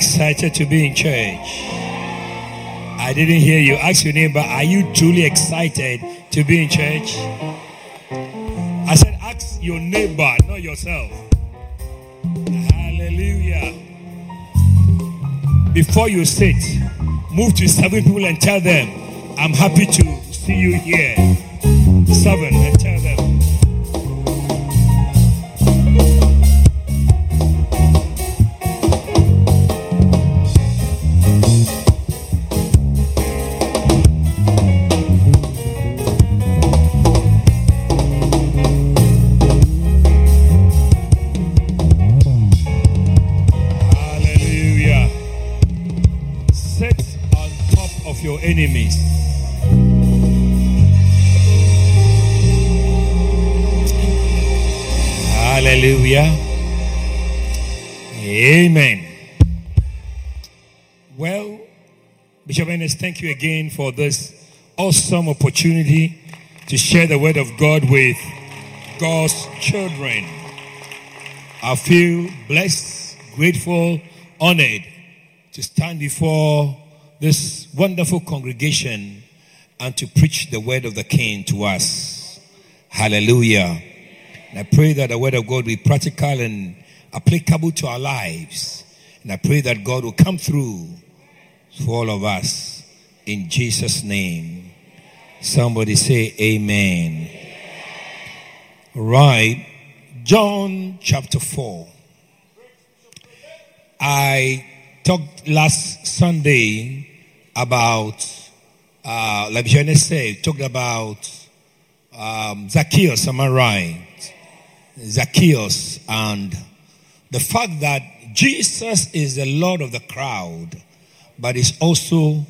excited to be in church? I didn't hear you. Ask your neighbor, are you truly excited to be in church? I said, ask your neighbor, not yourself. Hallelujah. Before you sit, move to seven people and tell them, I'm happy to see you here. Seven, enemies. Hallelujah. Amen. Well, Bishop Ernest, thank you again for this awesome opportunity to share the word of God with God's children. I feel blessed, grateful, honored to stand before this wonderful congregation and to preach the word of the King to us. Hallelujah. And I pray that the word of God be practical and applicable to our lives. And I pray that God will come through for all of us. In Jesus' name. Somebody say amen. Right. John chapter 4. I talked last Sunday about, uh, like Jenny said, talked about um, Zacchaeus, am I right? Zacchaeus and the fact that Jesus is the Lord of the crowd, but is also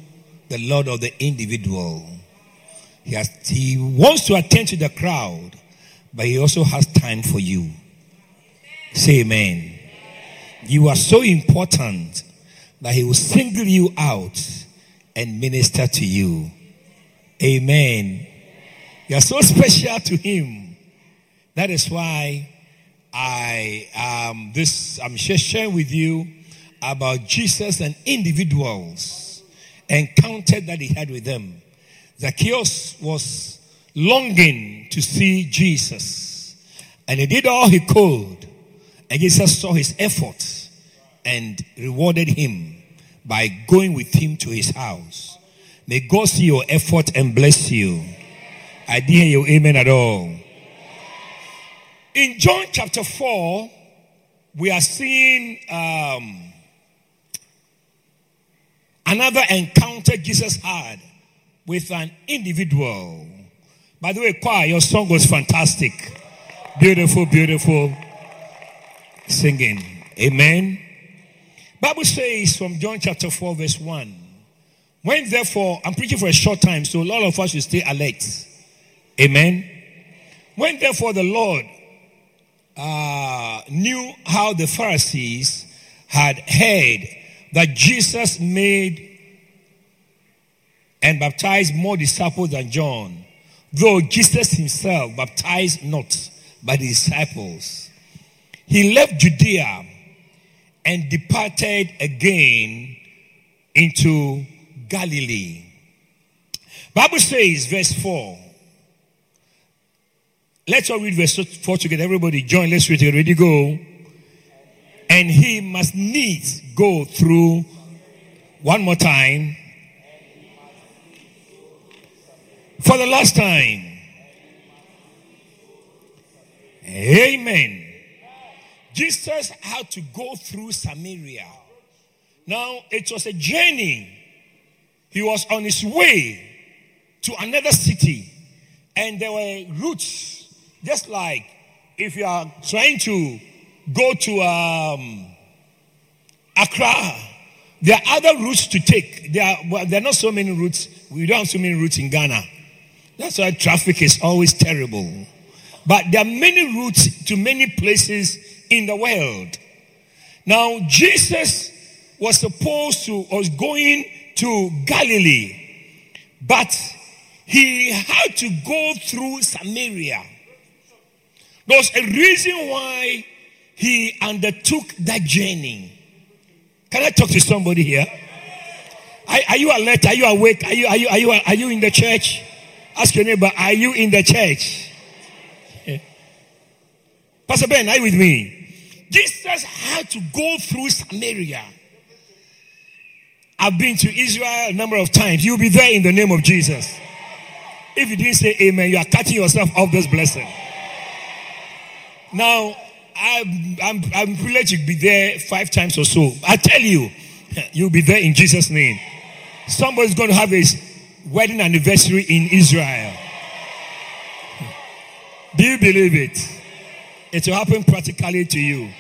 the Lord of the individual. He, has, he wants to attend to the crowd, but he also has time for you. Say amen. You are so important that he will single you out and minister to you. Amen. You are so special to him. That is why I um this I'm sharing with you about Jesus and individuals encountered that he had with them. Zacchaeus was longing to see Jesus, and he did all he could, and Jesus saw his efforts and rewarded him by going with him to his house. May God see your effort and bless you. I didn't hear your amen at all. In John chapter 4, we are seeing um, another encounter Jesus had with an individual. By the way, choir, your song was fantastic. Beautiful, beautiful singing. Amen. Bible says from John chapter 4, verse 1. When therefore, I'm preaching for a short time, so a lot of us should stay alert. Amen. When therefore the Lord uh, knew how the Pharisees had heard that Jesus made and baptized more disciples than John, though Jesus himself baptized not but the disciples. He left Judea and departed again into Galilee. Bible says, verse 4. Let's all read verse 4 together. Everybody join. Let's read together. Ready, go. And he must needs go through one more time. For the last time. Amen. Jesus had to go through Samaria. Now, it was a journey. He was on his way to another city, and there were routes, just like if you are trying to go to um, Accra, there are other routes to take. There are, well, there are not so many routes. We don't have so many routes in Ghana. That's why traffic is always terrible. But there are many routes to many places in the world. Now, Jesus was supposed to, was going to Galilee, but he had to go through Samaria. There was a reason why he undertook that journey. Can I talk to somebody here? Are, are, you alert? Are you awake? Are you, are, you, are, you, are you in the church? Ask your neighbor, are you in the church? Pastor Ben, are you with me? Jesus had to go through Samaria. I've been to Israel a number of times. You'll be there in the name of Jesus. If you didn't say amen, you are cutting yourself off this blessing. Now, I'm, I'm, I'm privileged to be there five times or so. I tell you, you'll be there in Jesus' name. Somebody's going to have his wedding anniversary in Israel. Do you believe it? It will happen practically to you.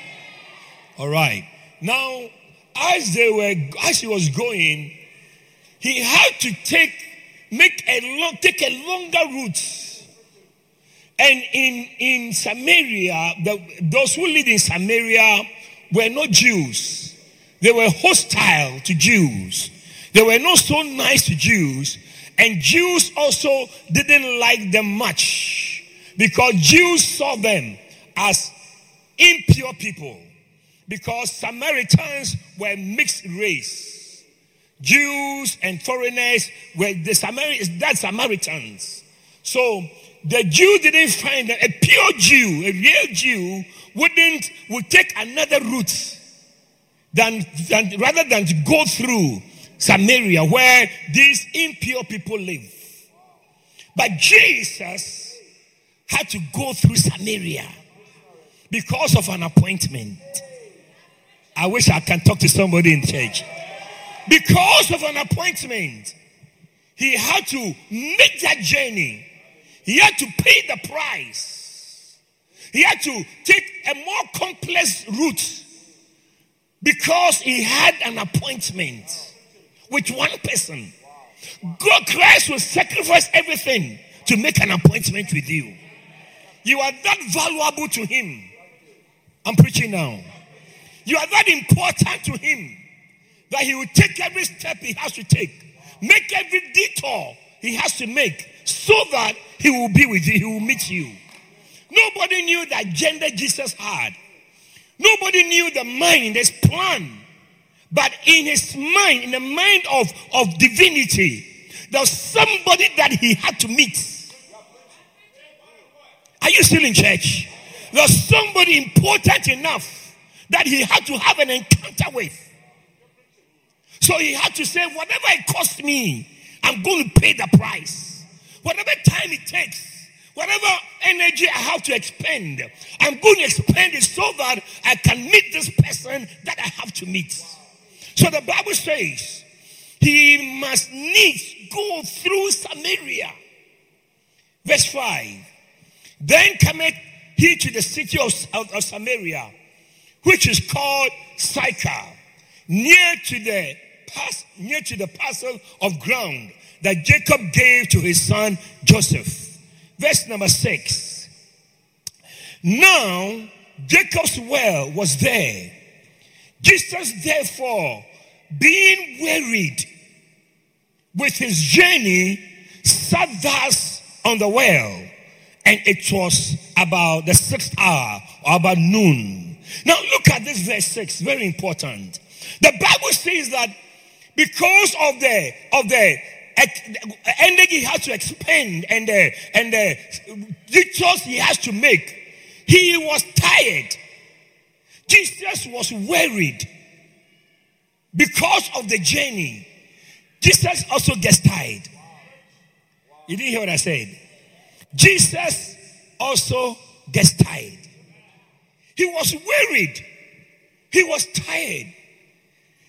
All right. Now, as they were, as he was going, he had to take, make a long, take a longer route. And in in Samaria, the, those who lived in Samaria were not Jews. They were hostile to Jews. They were not so nice to Jews. And Jews also didn't like them much because Jews saw them as impure people because Samaritans were mixed race. Jews and foreigners were the Samaritans, Samaritans. So the Jew didn't find a pure Jew, a real Jew, wouldn't would take another route than, than rather than to go through Samaria where these impure people live. But Jesus had to go through Samaria because of an appointment. I wish I can talk to somebody in church. Because of an appointment, he had to make that journey. He had to pay the price. He had to take a more complex route because he had an appointment with one person. God Christ will sacrifice everything to make an appointment with you. You are that valuable to him. I'm preaching now. You are that important to him that he will take every step he has to take, make every detour he has to make so that he will be with you, he will meet you. Nobody knew the agenda Jesus had. Nobody knew the mind, his plan. But in his mind, in the mind of, of divinity, there was somebody that he had to meet. Are you still in church? There's somebody important enough that he had to have an encounter with. So he had to say, whatever it costs me, I'm going to pay the price. Whatever time it takes, whatever energy I have to expend, I'm going to expend it so that I can meet this person that I have to meet. So the Bible says he must needs go through Samaria. Verse 5. Then cometh he to the city of, of, of Samaria, which is called Sychar, near to the pass, near to the parcel of ground that Jacob gave to his son Joseph. Verse number six. Now Jacob's well was there. Jesus, therefore, being wearied with his journey, sat thus on the well and it was about the sixth hour or about noon. Now look at this verse six, very important. The Bible says that because of the of the energy he has to expend and the and the detours he has to make, he was tired. Jesus was worried because of the journey. Jesus also gets tired. You didn't hear what I said? Jesus also gets tired. He was worried. He was tired.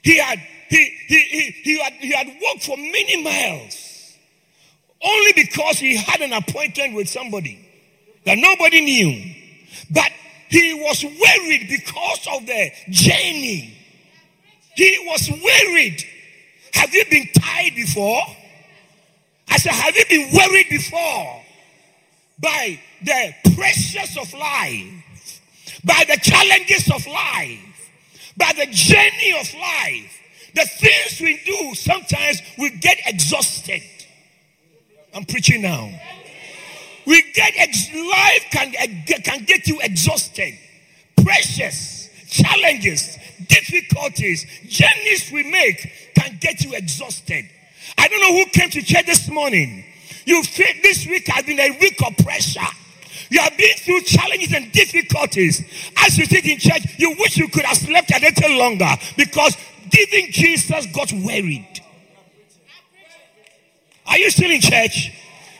He had he, he, he, he, had, he had walked for many miles only because he had an appointment with somebody that nobody knew. But he was worried because of the journey. He was worried. Have you been tired before? I said, Have you been worried before? By the pressures of life, by the challenges of life, by the journey of life. The things we do, sometimes we get exhausted. I'm preaching now. We get ex- life can, eh, can get you exhausted. Precious challenges, difficulties, journeys we make can get you exhausted. I don't know who came to church this morning. You feel this week has been a week of pressure. You have been through challenges and difficulties. As you sit in church, you wish you could have slept a little longer because even Jesus got worried. Are you still in church?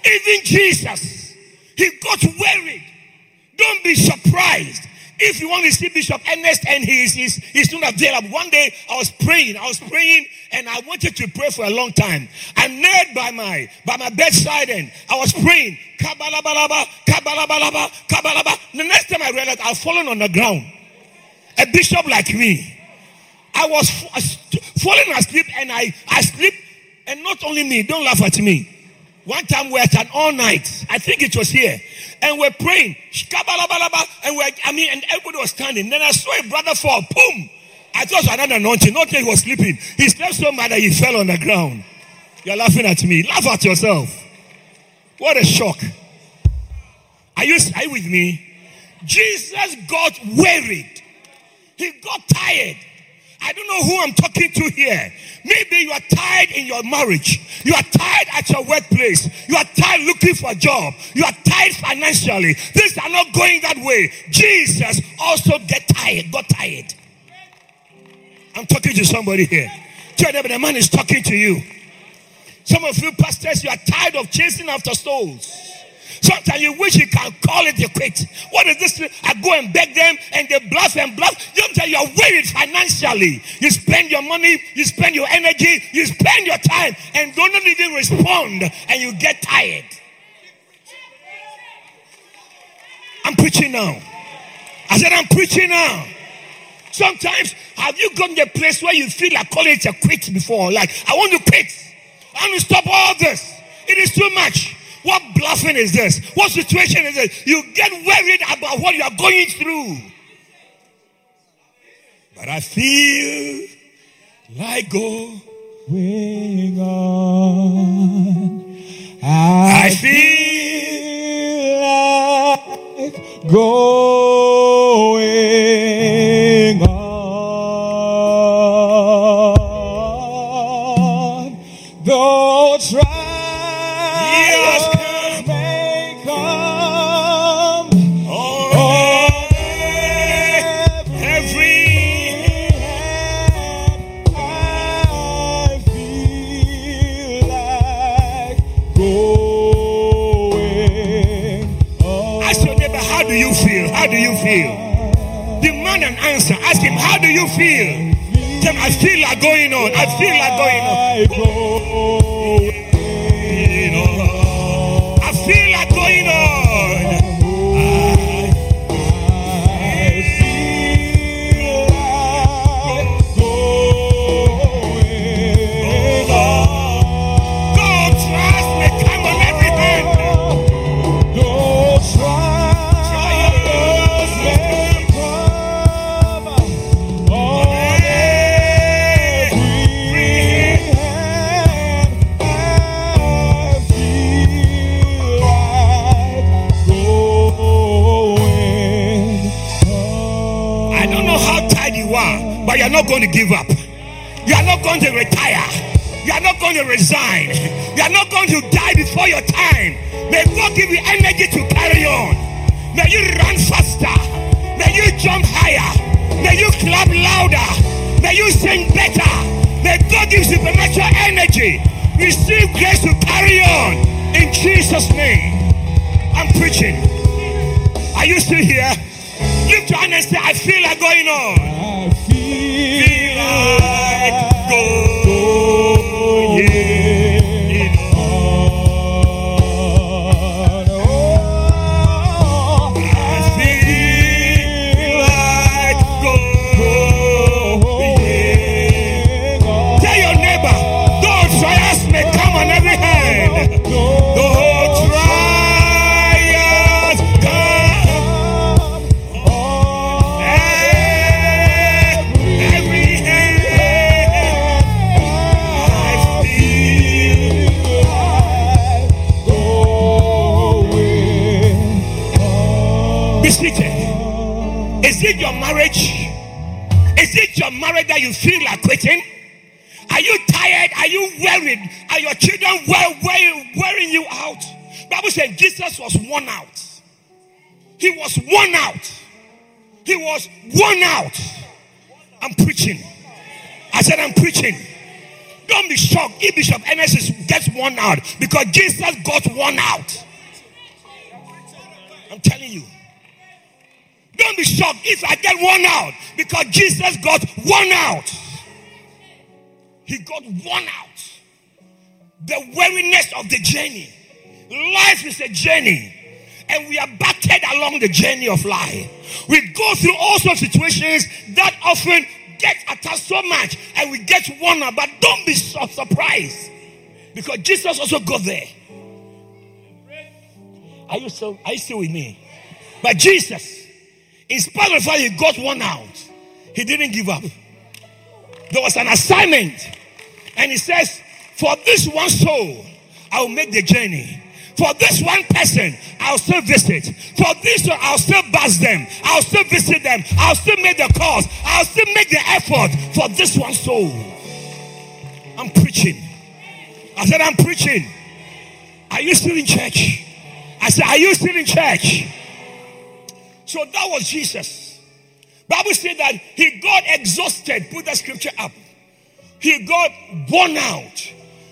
Even Jesus, he got worried. Don't be surprised if you want to see Bishop Ernest and he he's, he's not available. One day I was praying, I was praying, and I wanted to pray for a long time. I knelt by my by my bedside and I was praying. Kabalabalaba, kabalabalaba, kabalaba. The next time I realized I've fallen on the ground. A bishop like me. I was falling asleep and I, I sleep, and not only me, don't laugh at me. One time we had an all night. I think it was here. And we're praying. And we're, I mean, and everybody was standing. Then I saw a brother fall. Boom. I thought was another anointing. Not that he was sleeping. He slept so mad that he fell on the ground. You're laughing at me. Laugh at yourself. What a shock. Are you, are you with me? Jesus got worried. He got tired. I don't know who I'm talking to here. Maybe you are tired in your marriage. You are tired at your workplace. You are tired looking for a job. You are tired financially. Things are not going that way. Jesus also get tired, got tired. I'm talking to somebody here. Tell them the man is talking to you. Some of you pastors, you are tired of chasing after souls. Sometimes you wish you can call it a quit. What is this? I go and beg them and they bluff and bluff. You are worried financially. You spend your money, you spend your energy, you spend your time and don't even respond and you get tired. I'm preaching now. I said, I'm preaching now. Sometimes, have you gone to a place where you feel like calling it a quit before? Like, I want to quit. I want to stop all this. It is too much. What bluffing is this? What situation is this? You get worried about what you are going through. But I feel like going on. I, I feel like going you feel? How do you feel? Demand an answer. Ask him, How do you feel? Tell me, I feel like going on. I feel like going on. Not going to give up. You are not going to retire. You are not going to resign. You are not going to die before your time. May God give you energy to carry on. May you run faster. May you jump higher. May you clap louder. May you sing better. May God give you supernatural energy. Receive grace to carry on. In Jesus' name. I'm preaching. Are you still here? Lift your hand and say, I feel like going on. You feel like quitting? Are you tired? Are you worried? Are your children wearing, you out? Bible said Jesus was worn out. He was worn out. He was worn out. I'm preaching. I said, I'm preaching. Don't be shocked if Bishop Ernest gets worn out because Jesus got worn out. I'm telling you. Don't be shocked if I get worn out because Jesus got worn out. He got worn out. The weariness of the journey. Life is a journey. And we are battered along the journey of life. We go through all sorts of situations that often get at us so much and we get worn out. But don't be so surprised because Jesus also got there. Are you still, are you still with me? But Jesus, in spite of the fact he got one out, he didn't give up. There was an assignment, and he says, For this one soul, I will make the journey. For this one person, I'll still visit. For this one, I'll still buzz them. I'll still visit them. I'll still make the calls. I'll still make the effort for this one soul. I'm preaching. I said, I'm preaching. Are you still in church? I said, Are you still in church? So that was Jesus. Bible said that he got exhausted. Put that scripture up. He got worn out.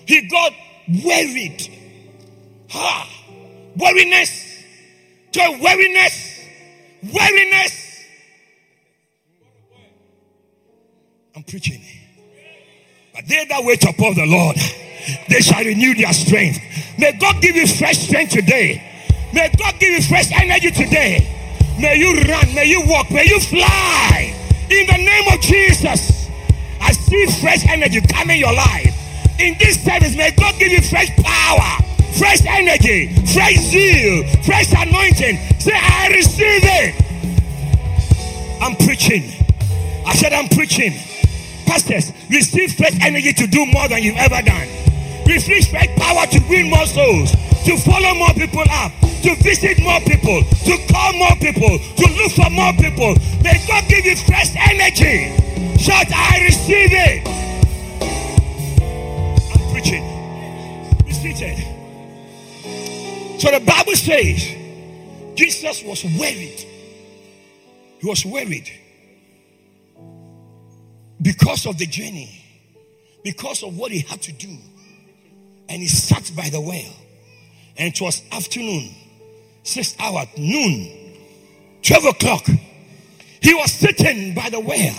He got worried. Ha! Weariness. To weariness. Weariness. I'm preaching. But they that wait upon the Lord, they shall renew their strength. May God give you fresh strength today. May God give you fresh energy today. May you run, may you walk, may you fly. In the name of Jesus. I see fresh energy coming your life. In this service, may God give you fresh power, fresh energy, fresh zeal, fresh anointing. Say, I receive it. I'm preaching. I said, I'm preaching. Pastors, receive fresh energy to do more than you've ever done. Receive fresh power to win more souls, to follow more people up, to visit more people, to call more people, to look for more people. May God give you fresh energy. Shout, I receive it. I'm preaching. Be seated. So the Bible says Jesus was worried. He was worried because of the journey, because of what he had to do. And he sat by the well. And it was afternoon, six hours, noon, 12 o'clock. He was sitting by the well.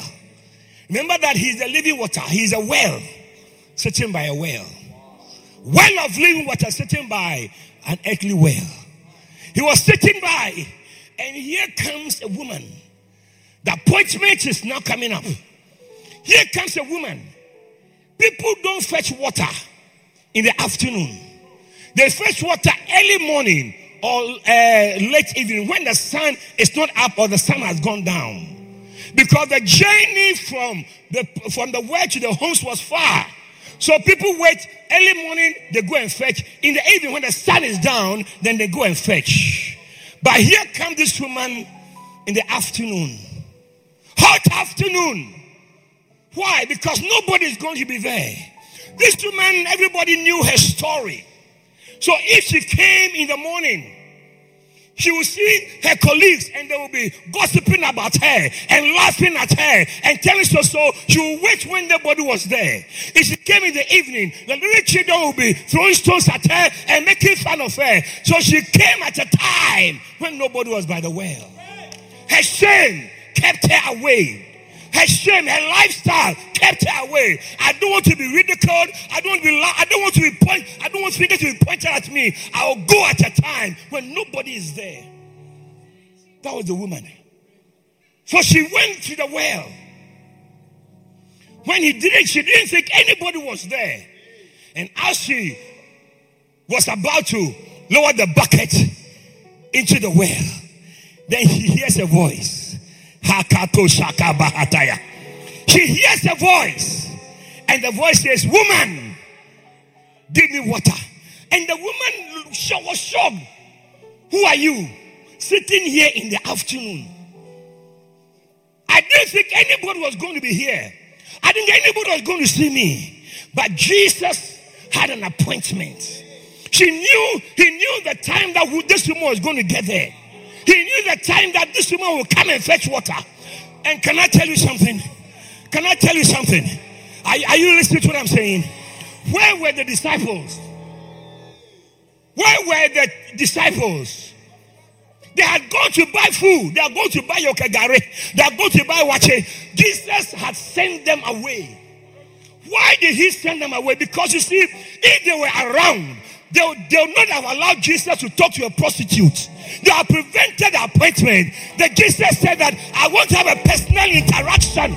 Remember that he's the living water. He's a well, sitting by a well. Well of living water, sitting by an earthly well. He was sitting by, and here comes a woman. The appointment is now coming up. Here comes a woman. People don't fetch water in the afternoon. They fetch water early morning or uh, late evening when the sun is not up or the sun has gone down. Because the journey from the from the well to the homes was far. So people wait early morning, they go and fetch. In the evening, when the sun is down, then they go and fetch. But here comes this woman in the afternoon. Hot afternoon. Why? Because nobody is going to be there. This woman, everybody knew her story. So if she came in the morning, she will see her colleagues and they will be gossiping about her and laughing at her and telling her so. She will wait when nobody was there. If she came in the evening, the little children will be throwing stones at her and making fun of her. So she came at a time when nobody was by the well. Her shame kept her away. Her shame, her lifestyle kept her away. I don't want to be ridiculed. I don't want to be. I don't want to be point. I don't want fingers to be pointed at me. I will go at a time when nobody is there. That was the woman. So she went to the well. When he didn't, she didn't think anybody was there. And as she was about to lower the bucket into the well, then he hears a voice. She hears a voice, and the voice says, Woman, give me water. And the woman was shocked. Who are you? Sitting here in the afternoon. I didn't think anybody was going to be here. I didn't think anybody was going to see me. But Jesus had an appointment. She knew, he knew the time that this woman was going to get there. He knew the time that this woman will come and fetch water. And can I tell you something? Can I tell you something? Are, are you listening to what I'm saying? Where were the disciples? Where were the disciples? They had gone to buy food. They are going to buy yokagare. They are going to buy waakye. Jesus had sent them away. Why did he send them away? Because you see, if they were around, they they would not have allowed Jesus to talk to a prostitute. They have prevented the appointment. The Jesus said that I want to have a personal interaction.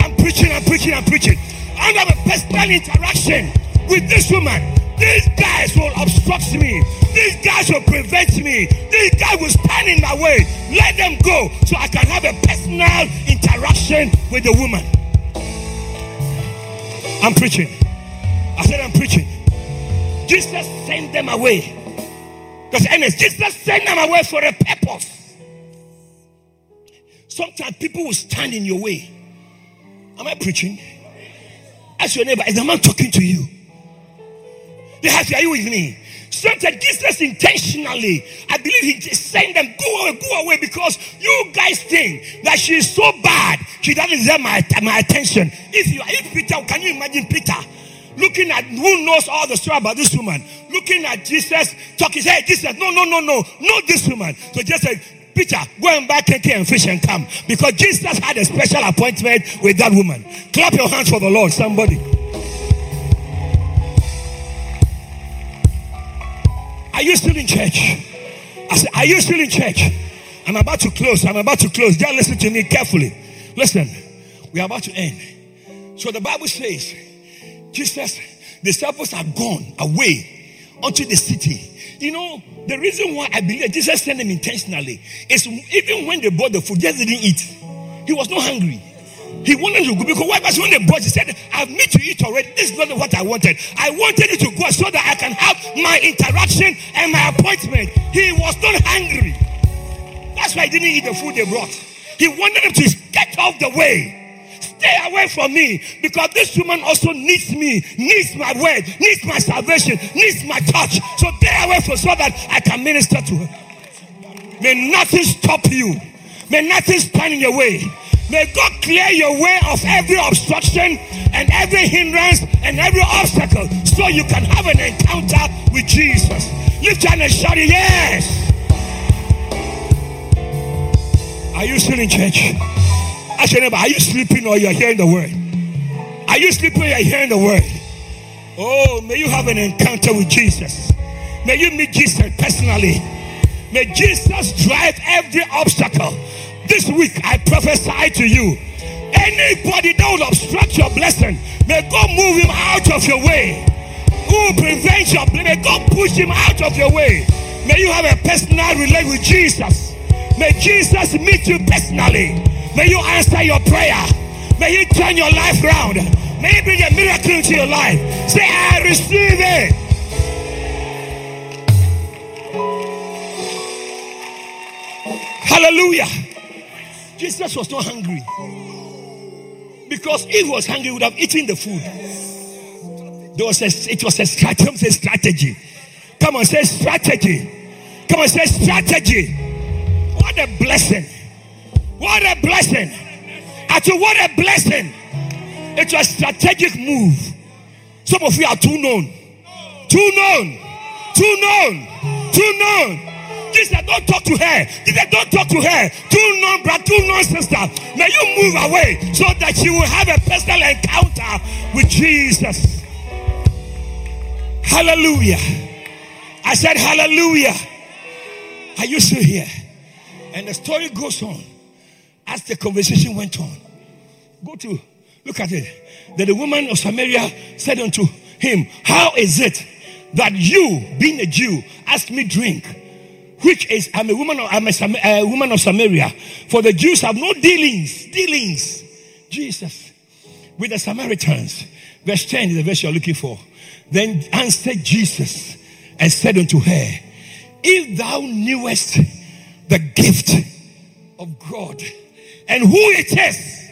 I'm preaching, I'm preaching, I'm preaching. I want to have a personal interaction with this woman. These guys will obstruct me. These guys will prevent me. These guys will stand in my way. Let them go so I can have a personal interaction with the woman. I'm preaching. I said, I'm preaching. Jesus sent them away. Because Jesus sent them away for a purpose. Sometimes people will stand in your way. Am I preaching? Ask your neighbor, is the man talking to you? They have are you with me? Sometimes Jesus intentionally, I believe he sent them, go away, go away, because you guys think that she's so bad, she doesn't deserve my, my attention. If you are if Peter, can you imagine Peter? Looking at who knows all the story about this woman, looking at Jesus, talking, hey, Jesus, no, no, no, no, not this woman. So just said, Peter, go and buy cake and fish and come. Because Jesus had a special appointment with that woman. Clap your hands for the Lord, somebody. Are you still in church? I said, Are you still in church? I'm about to close. I'm about to close. Just listen to me carefully. Listen, we are about to end. So the Bible says, Jesus, the disciples are gone away unto the city. You know, the reason why I believe Jesus sent them intentionally is even when they bought the food, Jesus didn't eat. He was not hungry. He wanted to go because why? Because when they bought, he said, I've made to eat already. This is not what I wanted. I wanted you to go so that I can have my interaction and my appointment. He was not hungry. That's why he didn't eat the food they brought. He wanted them to get off the way. Stay away from me because this woman also needs me, needs my word, needs my salvation, needs my touch. So stay away from so that I can minister to her. May nothing stop you. May nothing stand in your way. May God clear your way of every obstruction and every hindrance and every obstacle so you can have an encounter with Jesus. Lift your hand and shout, Yes. Are you still in church? Ask your neighbor, are you sleeping or you're hearing the word? Are you sleeping or you're hearing the word? Oh, may you have an encounter with Jesus. May you meet Jesus personally. May Jesus drive every obstacle. This week, I prophesy to you anybody that will obstruct your blessing, may God move him out of your way. Who will prevent your blessing, may God push him out of your way. May you have a personal relationship with Jesus. May Jesus meet you personally. May you answer your prayer. May He turn your life around. May He bring a miracle into your life. Say, I receive it. Hallelujah. Jesus was not hungry. Because if he was hungry, he would have eaten the food. There was a, it was a strategy. strategy. Come on, say strategy. Come on, say strategy. What a blessing. What a blessing. Tell what a blessing. It's a strategic move. Some of you are too known. Too known. Too known. Too known. Jesus, don't talk to her. Jesus, don't talk to her. Too known, brother, too known, sister. May you move away so that you will have a personal encounter with Jesus. Hallelujah. I said, Hallelujah. Are you still here? And the story goes on as the conversation went on. Go to look at it. That the woman of Samaria said unto him, How is it that you, being a Jew, ask me drink? Which is I'm a woman of I'm a, Sam, a woman of Samaria. For the Jews have no dealings, dealings. Jesus with the Samaritans. Verse 10 is the verse you're looking for. Then answered Jesus and said unto her, If thou knewest the gift of God And who it is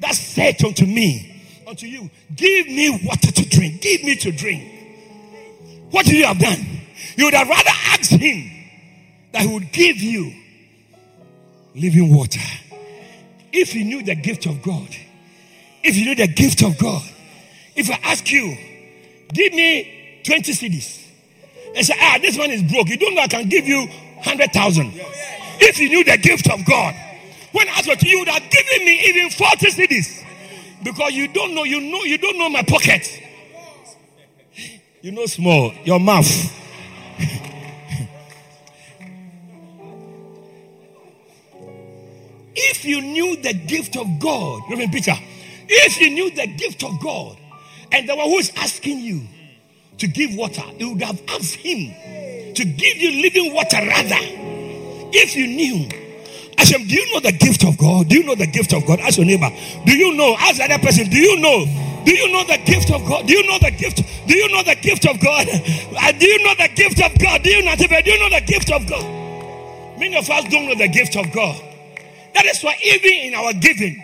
that said unto me, unto you, give me water to drink, give me to drink. What would you have done? You would have rather asked him that he would give you living water. If you knew the gift of God, if you knew the gift of God, if I ask you, give me 20 cedis, and say, ah, this one is broke, you don't know I can give you 100,000. If you knew the gift of God, when I you, you would have given me even 40 cedis Because you don't know, you know, you don't know my pocket. You know small, your mouth. if you knew the gift of God, Reverend Peter, if you knew the gift of God, and the one who is asking you to give water, you would have asked him to give you living water rather. If you knew Ask him, do you know the gift of God? Do you know the gift of God? Ask your neighbor, do you know? Ask other person, do you know? Do you know the gift of God? Do you know the gift? Do you know the gift of God? Uh, do you know the gift of God? Do you not? Do you know the gift of God? Many of us don't know the gift of God. That is why even in our giving,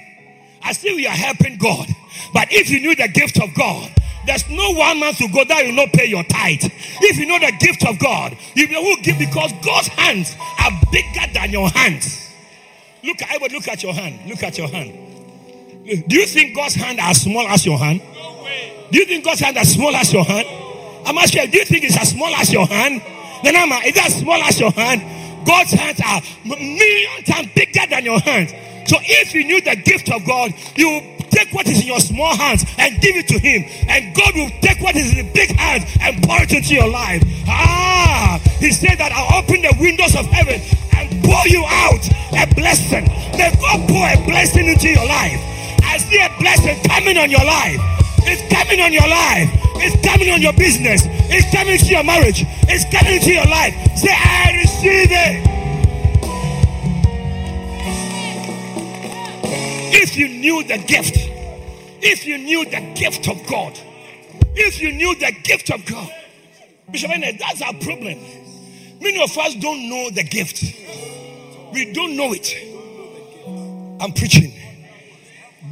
I see we are helping God. But if you knew the gift of God, there's no one month to go that you not pay your tithe. If you know the gift of God, you will give because God's hands are bigger than your hands. Look, I would look at your hand. Look at your hand. Do you think God's hand as small as your hand? No way. Do you think God's hand as small as your hand? I'm asking, do you think it's as small as your hand? Then I'm is that small as your hand? God's hands are million times bigger than your hands. So if you knew the gift of God, you take what is in your small hands and give it to Him, and God will take what is in the big hands and pour it into your life. Ah, He said that I'll open the windows of heaven and pour you out a blessing. May God pour a blessing into your life. I see a blessing coming on your life. It's coming on your life. It's coming on your business. It's coming to your marriage. It's coming to your life. Say, I receive it. If you knew the gift, if you knew the gift of God, if you knew the gift of God, Bishop, that's our problem. Many of us don't know the gift. We don't know it. I'm preaching.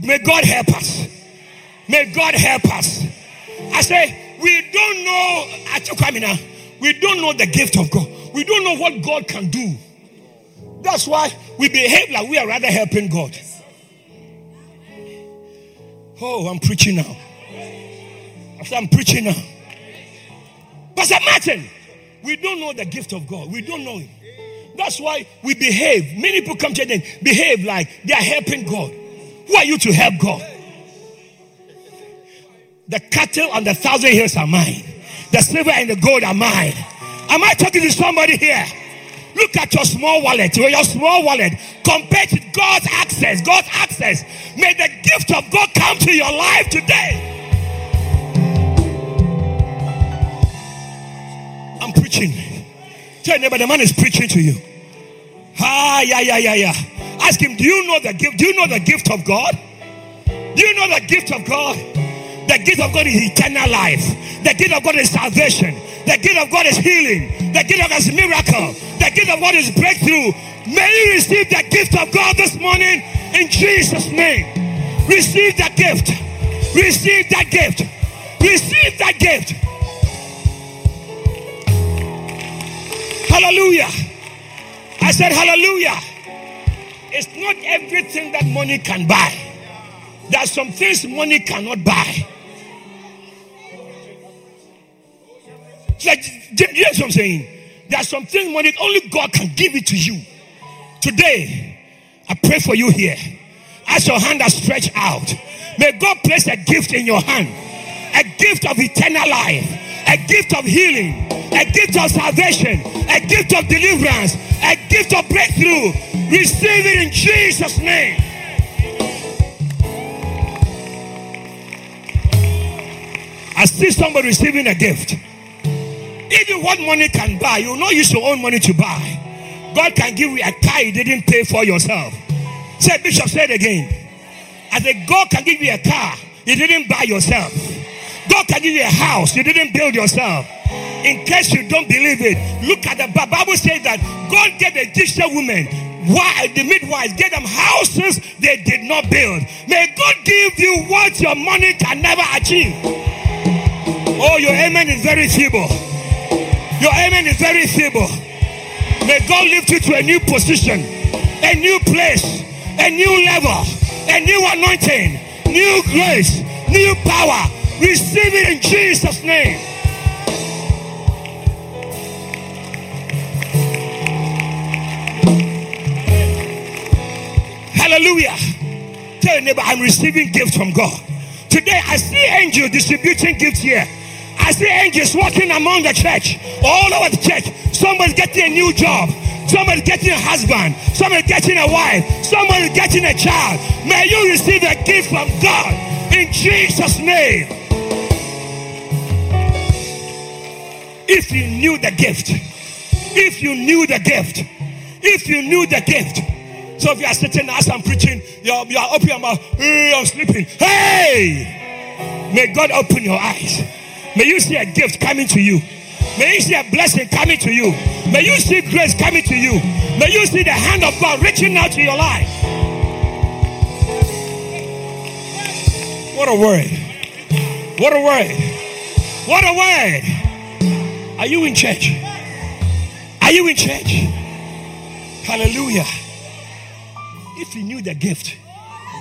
May God help us. May God help us. I say, we don't know, we don't know the gift of God. We don't know what God can do. That's why we behave like we are rather helping God. Oh, I'm preaching now. I'm preaching now. Pastor Martin, we don't know the gift of God. We don't know Him. That's why we behave. Many people come to them, behave like they are helping God. Who are you to help God? The cattle on the thousand hills are mine. The silver and the gold are mine. Am I talking to somebody here? Look at your small wallet, your small wallet, compared to God's access. God's access. May the gift of God come to your life today. I'm preaching. Tell your neighbor, the man is preaching to you. Ah, yeah, yeah, yeah, yeah. Ask him, do you know the gift? Do you know the gift of God? Do you know the gift of God? The gift of God is eternal life. The gift of God is salvation. The gift of God is healing. The gift of God is miracle. The gift of God is breakthrough. May you receive the gift of God this morning in Jesus' name. Receive that gift. Receive that gift. Receive that gift. Hallelujah. I said, Hallelujah. It's not everything that money can buy. There are some things money cannot buy. You know what I'm saying? There are some things money only God can give it to you. Today, I pray for you here. As your hand is stretched out, may God place a gift in your hand, a gift of eternal life, a gift of healing, a gift of salvation, a gift of deliverance, a gift of breakthrough. Receive it in Jesus' name. I see somebody receiving a gift. Even what money can buy, you know use your own money to buy. God can give you a car you didn't pay for yourself. Say, Bishop, say it again. I said, God can give you a car you didn't buy yourself. God can give you a house you didn't build yourself. In case you don't believe it, look at the Bible says that God gave a Egyptian woman why the midwives gave them houses they did not build. May God give you what your money can never achieve. Oh, your amen is very feeble. Your amen is very feeble. May God lift you to a new position, a new place, a new level, a new anointing, new grace, new power. Receive it in Jesus' name. Hallelujah. Tell your neighbor, I'm receiving gifts from God. Today I see angels distributing gifts here. I see angels walking among the church, all over the church. Somebody's getting a new job. Somebody's getting a husband. Somebody's getting a wife. Somebody's getting a child. May you receive a gift from God in Jesus' name. If you knew the gift, if you knew the gift, if you knew the gift. So if you are sitting as I'm preaching, you're, you're open your mouth, hey, I'm sleeping. Hey! May God open your eyes. May you see a gift coming to you. May you see a blessing coming to you. May you see grace coming to you. May you see the hand of God reaching out to your life. What a word. What a word. What a word. Are you in church? Are you in church? Hallelujah. If you knew the gift,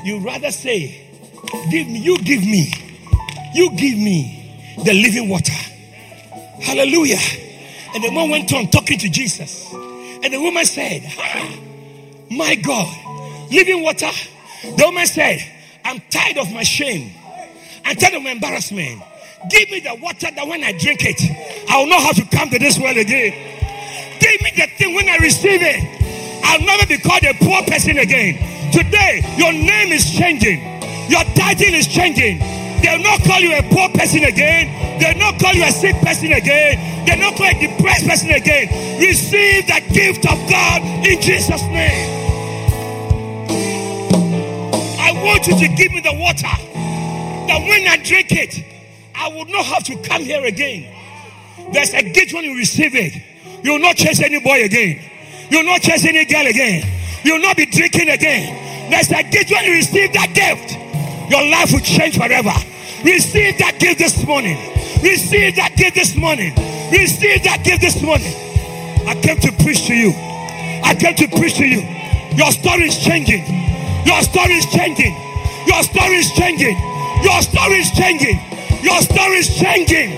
you would rather say, Give me, you give me, you give me the living water. Hallelujah. And the man went on talking to Jesus. And the woman said, ah, My God, living water. The woman said, I'm tired of my shame. I'm tired of my embarrassment. Give me the water that when I drink it, I will know how to come to this world again. Give me the thing when I receive it. I'll never be called a poor person again. Today, your name is changing. Your title is changing. They'll not call you a poor person again. They'll not call you a sick person again. They'll not call you a depressed person again. Receive the gift of God in Jesus' name. I want you to give me the water that when I drink it, I will not have to come here again. There's a gift when you receive it. You will not chase any boy again. You will not chase any girl again. You will not be drinking again. There's a gift when you receive that gift. Your life will change forever. Receive that gift this morning. Receive that gift this morning. Receive that gift this morning. I came to preach to you. I came to preach to you. Your story is changing. Your story is changing. Your story is changing. Your story is changing. Your story is changing.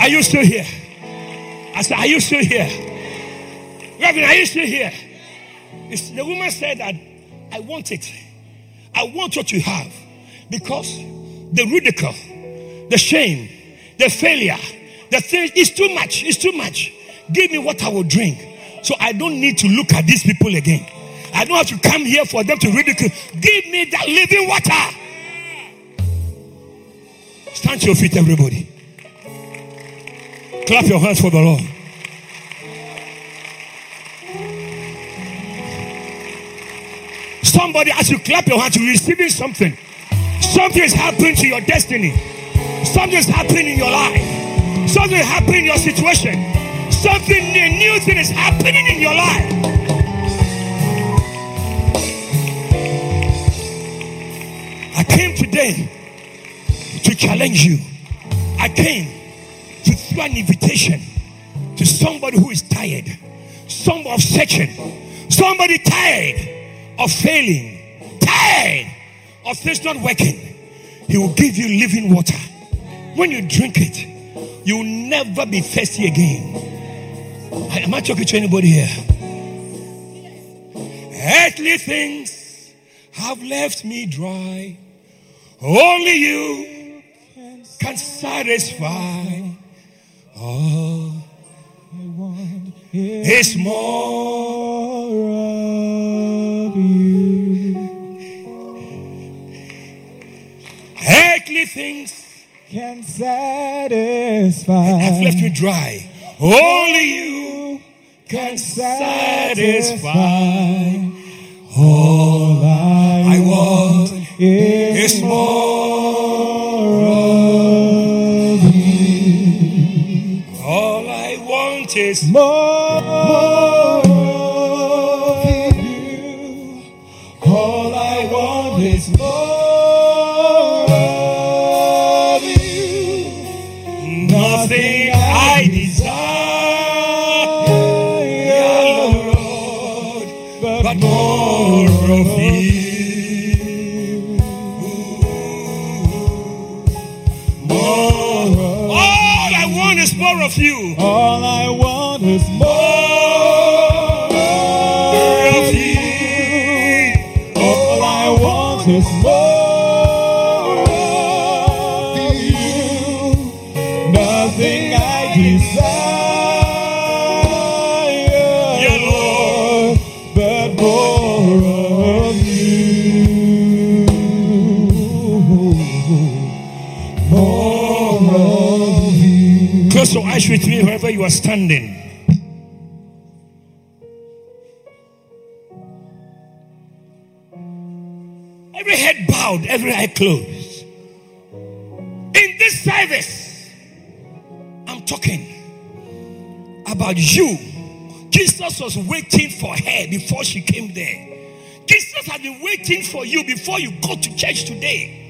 Are you still here? I said, Are you still here? Reverend, are you still here? The woman said that I want it. I want what you have because the ridicule, the shame, the failure, the thing is too much. It's too much. Give me what I will drink. So I don't need to look at these people again. I don't have to come here for them to ridicule. Give me that living water. Stand to your feet, everybody. Clap your hands for the Lord. Somebody, as you clap your hands, you're receiving something. Something is happening to your destiny. Something is happening in your life. Something is happening in your situation. Something new, new thing is happening in your life. I came today to challenge you. I came to throw an invitation to somebody who is tired, some of searching, somebody tired of failing, tired of things not working, He will give you living water. When you drink it, you will never be thirsty again. Am I talking to anybody here? Earthly things have left me dry. Only you can satisfy. All I want is more Earthly things can satisfy. have left me dry. Only you can satisfy. All I, I want is more. of you. All I want is more of you. All I want standing. Every head bowed, every eye closed. In this service, I'm talking about you. Jesus was waiting for her before she came there. Jesus has been waiting for you before you go to church today.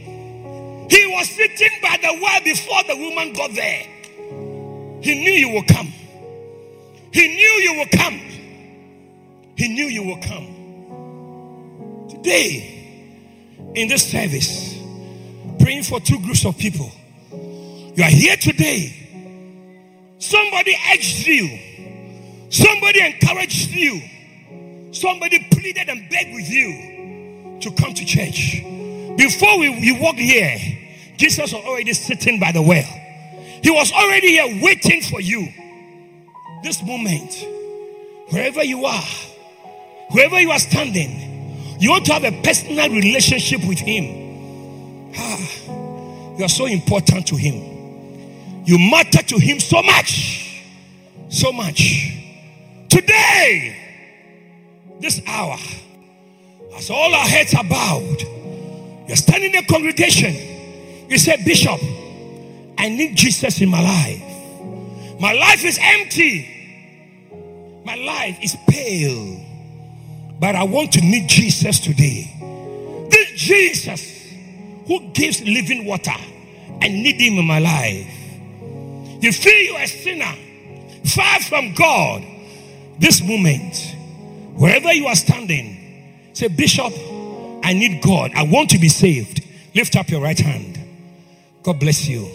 He was sitting by the well before the woman got there. He knew you will come. He knew you will come. He knew you will come. Today, in this service, praying for two groups of people. You are here today. Somebody urged you. Somebody encouraged you. Somebody pleaded and begged with you to come to church. Before we, we walked here, Jesus was already sitting by the well. He was already here waiting for you. This moment, wherever you are, wherever you are standing, you want to have a personal relationship with Him. Ah, you are so important to Him. You matter to Him so much. So much. Today, this hour, as all our heads are bowed, you're standing in the congregation. You say, Bishop, I need Jesus in my life. My life is empty. My life is pale. But I want to meet Jesus today. This Jesus who gives living water. I need him in my life. You feel you're a sinner, far from God. This moment, wherever you are standing, say, Bishop, I need God. I want to be saved. Lift up your right hand. God bless you.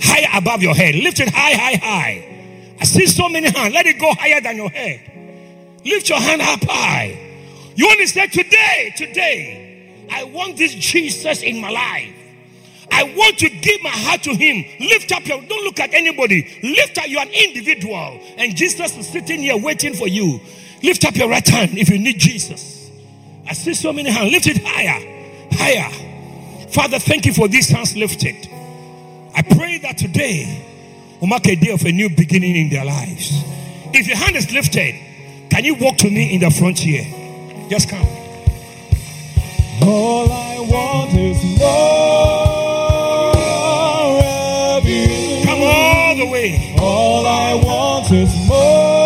High above your head. Lift it high, high, high. I see so many hands. Let it go higher than your head. Lift your hand up high. You want to say, Today, today, I want this Jesus in my life. I want to give my heart to him. Lift up your, don't look at anybody. Lift up, you're an individual. And Jesus is sitting here waiting for you. Lift up your right hand if you need Jesus. I see so many hands. Lift it higher, higher. Father, thank you for these hands lifted. I pray that today will mark a day of a new beginning in their lives. If your hand is lifted, can you walk to me in the front here? Just come. All I want is more of you. Come all the way. All I want is more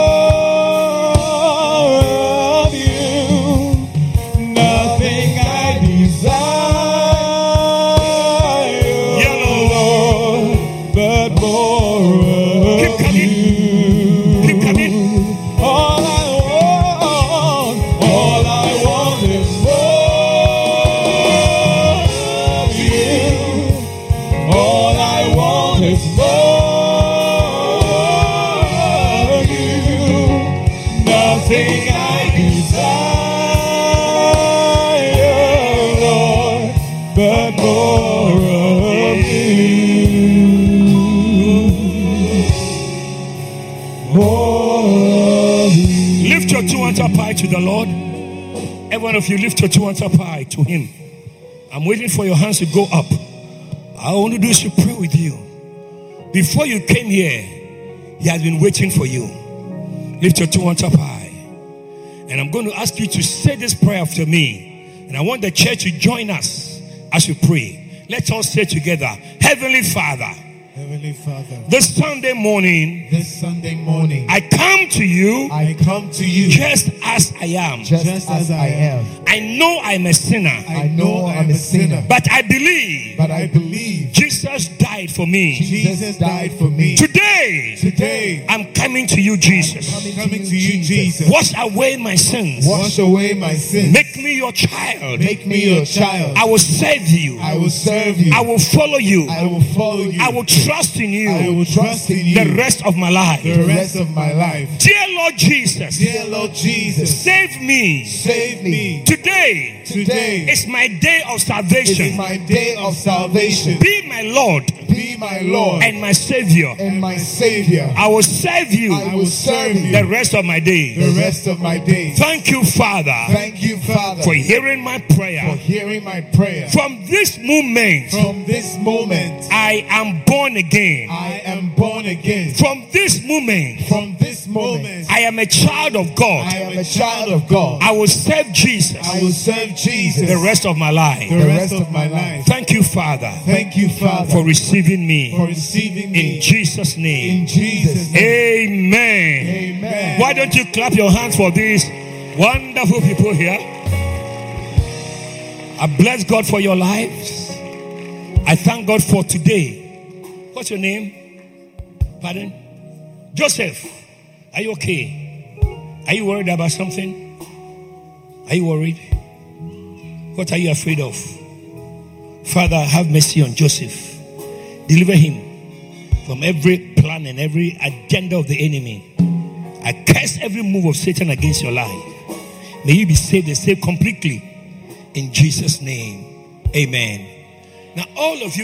Nothing I desire, Lord, but more of you. More of you. Lift your two hands up high to the Lord. Every one of you, lift your two hands up high to Him. I'm waiting for your hands to go up. I want to do is to pray with you. Before you came here, He has been waiting for you. Lift your two hands up high. And I'm going to ask you to say this prayer after me. And I want the church to join us as we pray. Let's all say together Heavenly Father, Heavenly Father, this Sunday morning, this Sunday morning, I come to you I come to you just as I am. just, Just as, as I I am. I know I'm a sinner, I know I'm a sinner, but I believe but I believe Jesus died for me. Jesus died for me. Today, Today, I'm coming to you, Jesus. I'm coming to you, Jesus. Wash away my sins. Wash away my sins. Make me your child. Make me your child. I will serve you. I will serve you. I will follow you. I will follow you. I will trust in you. I will trust in you the rest of my life. the rest of my life. Dear Lord Jesus, Dear Lord Jesus, save me. save me. Today Today is my day of salvation. my day of salvation. Be my Lord my Lord and my Savior. and my Savior. I will serve you. I will serve you the rest of my day. the rest of my days. Thank you, Father, Thank you, Father, for hearing my prayer. for hearing my prayer. From this moment, From this moment, I am born again. I am born again. From this moment, From this moment, I am a child of God. I am a child of God. I will serve Jesus I will serve Jesus the rest of my life. the rest of my life. Thank you, Father, Thank you, Father, for receiving for me. receiving In Jesus' name. in Jesus' name. Amen. Amen. Why don't you clap your hands for these wonderful people here? I bless God for your lives. I thank God for today. What's your name? Pardon? Joseph. Are you okay? Are you worried about something? Are you worried? What are you afraid of? Father, have mercy on Joseph. Deliver him from every plan and every agenda of the enemy. I curse every move of Satan against your life. May you be saved and saved completely. In Jesus' name. Amen. Now, all of you.